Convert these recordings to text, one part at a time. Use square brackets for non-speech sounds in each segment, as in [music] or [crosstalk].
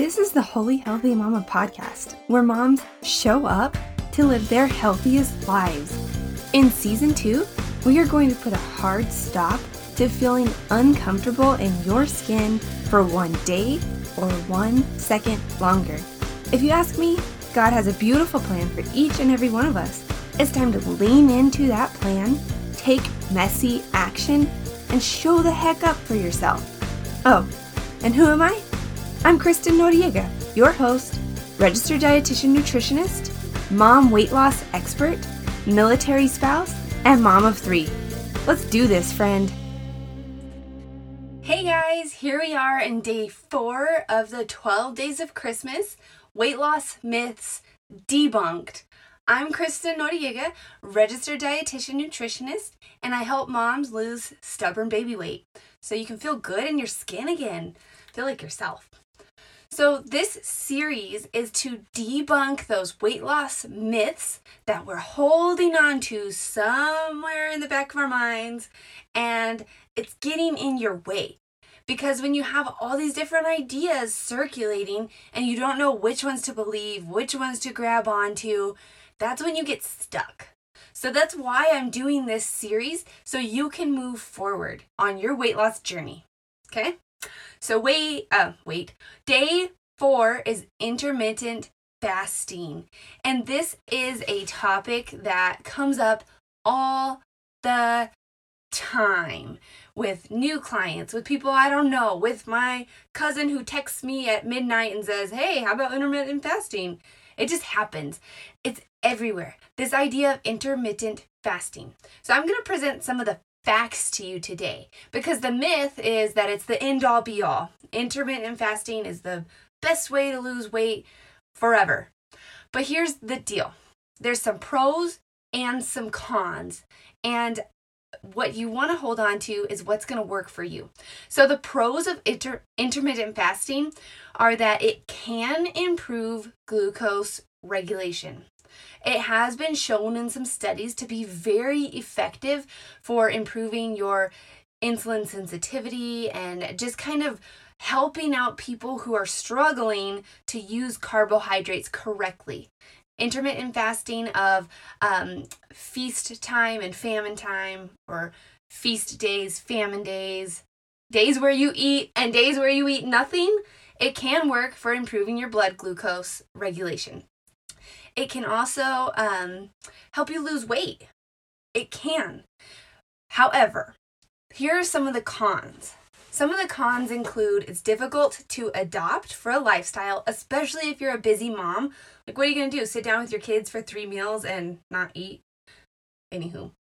This is the Holy Healthy Mama podcast, where moms show up to live their healthiest lives. In season two, we are going to put a hard stop to feeling uncomfortable in your skin for one day or one second longer. If you ask me, God has a beautiful plan for each and every one of us. It's time to lean into that plan, take messy action, and show the heck up for yourself. Oh, and who am I? I'm Kristen Noriega, your host, registered dietitian nutritionist, mom weight loss expert, military spouse, and mom of three. Let's do this, friend. Hey guys, here we are in day four of the 12 days of Christmas weight loss myths debunked. I'm Kristen Noriega, registered dietitian nutritionist, and I help moms lose stubborn baby weight so you can feel good in your skin again. Feel like yourself. So, this series is to debunk those weight loss myths that we're holding on to somewhere in the back of our minds, and it's getting in your way. Because when you have all these different ideas circulating and you don't know which ones to believe, which ones to grab onto, that's when you get stuck. So that's why I'm doing this series so you can move forward on your weight loss journey. Okay? So wait, uh, wait. Day four is intermittent fasting. And this is a topic that comes up all the time with new clients, with people I don't know, with my cousin who texts me at midnight and says, Hey, how about intermittent fasting? It just happens. It's everywhere. This idea of intermittent fasting. So I'm going to present some of the facts to you today because the myth is that it's the end all be all. Intermittent fasting is the best way to lose weight forever. But here's the deal there's some pros and some cons. And what you want to hold on to is what's going to work for you. So, the pros of inter- intermittent fasting are that it can improve glucose regulation. It has been shown in some studies to be very effective for improving your insulin sensitivity and just kind of helping out people who are struggling to use carbohydrates correctly. Intermittent fasting of um, feast time and famine time, or feast days, famine days, days where you eat, and days where you eat nothing, it can work for improving your blood glucose regulation. It can also um, help you lose weight. It can. However, here are some of the cons. Some of the cons include it's difficult to adopt for a lifestyle, especially if you're a busy mom. Like, what are you going to do? Sit down with your kids for three meals and not eat? Anywho,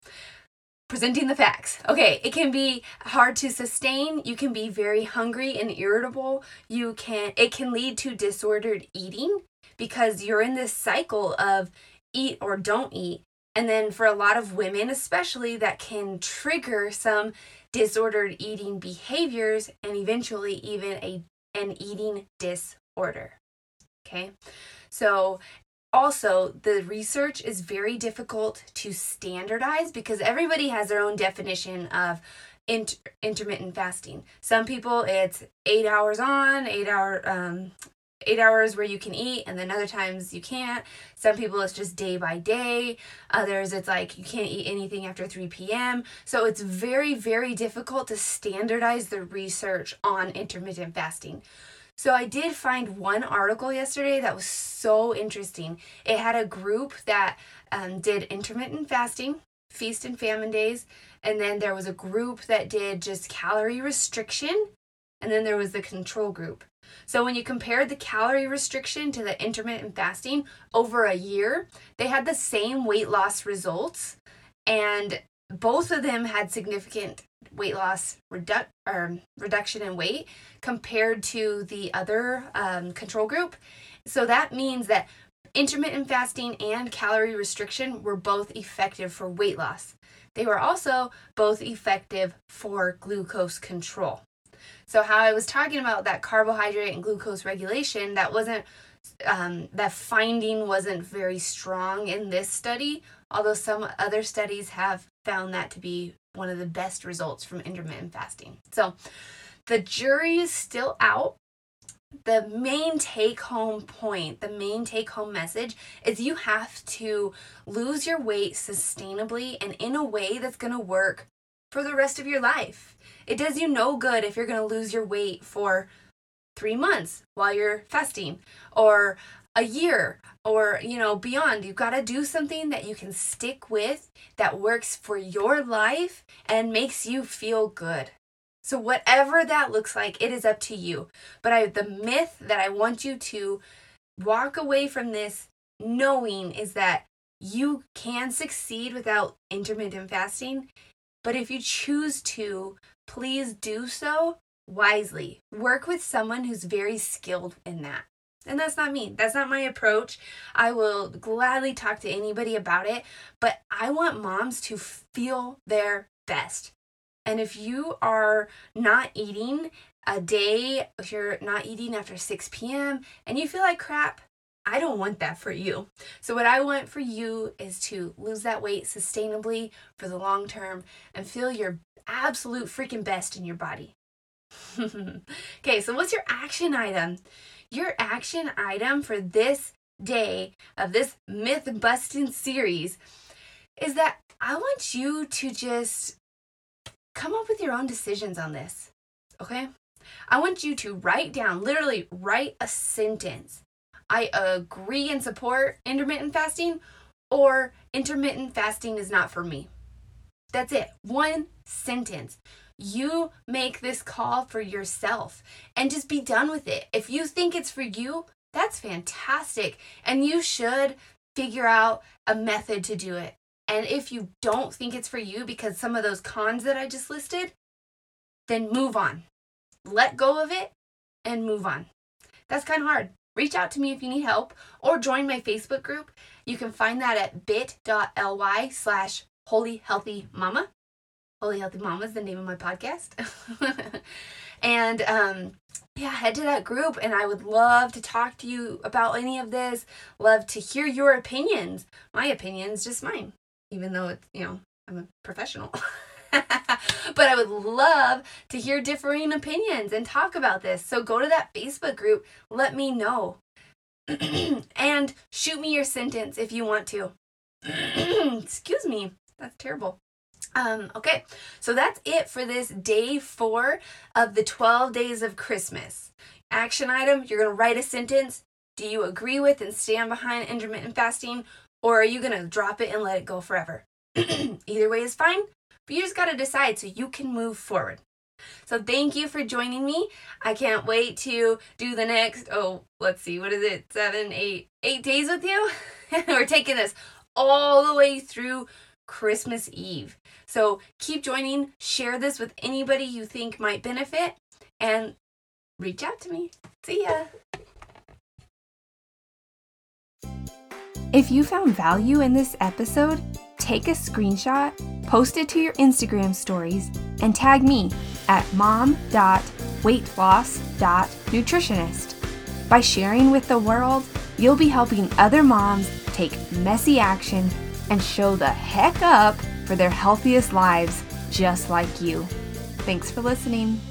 presenting the facts. Okay, it can be hard to sustain. You can be very hungry and irritable. You can it can lead to disordered eating because you're in this cycle of eat or don't eat. And then for a lot of women, especially, that can trigger some disordered eating behaviors and eventually even a an eating disorder. Okay? So also, the research is very difficult to standardize because everybody has their own definition of inter- intermittent fasting. Some people it's eight hours on, eight hour um, eight hours where you can eat and then other times you can't. Some people it's just day by day. Others it's like you can't eat anything after 3 p.m so it's very very difficult to standardize the research on intermittent fasting. So i did find one article yesterday that was so interesting. It had a group that um, did intermittent fasting feast and famine days and then there was a group that did just calorie restriction and then there was the control group so when you compared the calorie restriction to the intermittent fasting over a year, they had the same weight loss results and both of them had significant weight loss redu- or reduction in weight compared to the other um, control group. So that means that intermittent fasting and calorie restriction were both effective for weight loss. They were also both effective for glucose control. So how I was talking about that carbohydrate and glucose regulation, that wasn't um, that finding wasn't very strong in this study, although some other studies have found that to be one of the best results from intermittent fasting. So the jury is still out the main take home point, the main take home message is you have to lose your weight sustainably and in a way that's going to work for the rest of your life. It does you no good if you're going to lose your weight for three months while you're fasting or a year or you know beyond. You've got to do something that you can stick with that works for your life and makes you feel good. So whatever that looks like it is up to you. But i the myth that i want you to walk away from this knowing is that you can succeed without intermittent fasting but if you choose to please do so wisely work with someone who's very skilled in that and that's not me. That's not my approach. I will gladly talk to anybody about it, but I want moms to feel their best. And if you are not eating a day, if you're not eating after 6 p.m. and you feel like crap, I don't want that for you. So, what I want for you is to lose that weight sustainably for the long term and feel your absolute freaking best in your body. [laughs] okay, so what's your action item? your action item for this day of this myth busting series is that I want you to just come up with your own decisions on this. Okay? I want you to write down, literally write a sentence. I agree and support intermittent fasting, or intermittent fasting is not for me. That's it. One sentence. You make this call for yourself and just be done with it. If you think it's for you, that's fantastic. And you should figure out a method to do it. And if you don't think it's for you because some of those cons that I just listed, then move on. Let go of it and move on. That's kind of hard. Reach out to me if you need help or join my Facebook group. You can find that at bit.ly slash holy healthy mama. Holy Healthy Mama is the name of my podcast. [laughs] and um, yeah, head to that group and I would love to talk to you about any of this. Love to hear your opinions. My opinion's just mine, even though it's, you know, I'm a professional. [laughs] [laughs] but I would love to hear differing opinions and talk about this. So go to that Facebook group, let me know. [clears throat] and shoot me your sentence if you want to. [clears throat] Excuse me, that's terrible. Um, okay, so that's it for this day four of the 12 days of Christmas. Action item you're going to write a sentence. Do you agree with and stand behind intermittent fasting, or are you going to drop it and let it go forever? [clears throat] Either way is fine, but you just got to decide so you can move forward. So thank you for joining me. I can't wait to do the next, oh, let's see, what is it? Seven, eight, eight days with you? [laughs] We're taking this all the way through Christmas Eve. So keep joining, share this with anybody you think might benefit, and reach out to me. See ya. If you found value in this episode, take a screenshot, post it to your Instagram stories, and tag me at mom.weightloss.nutritionist. By sharing with the world, you'll be helping other moms take messy action and show the heck up for their healthiest lives just like you. Thanks for listening.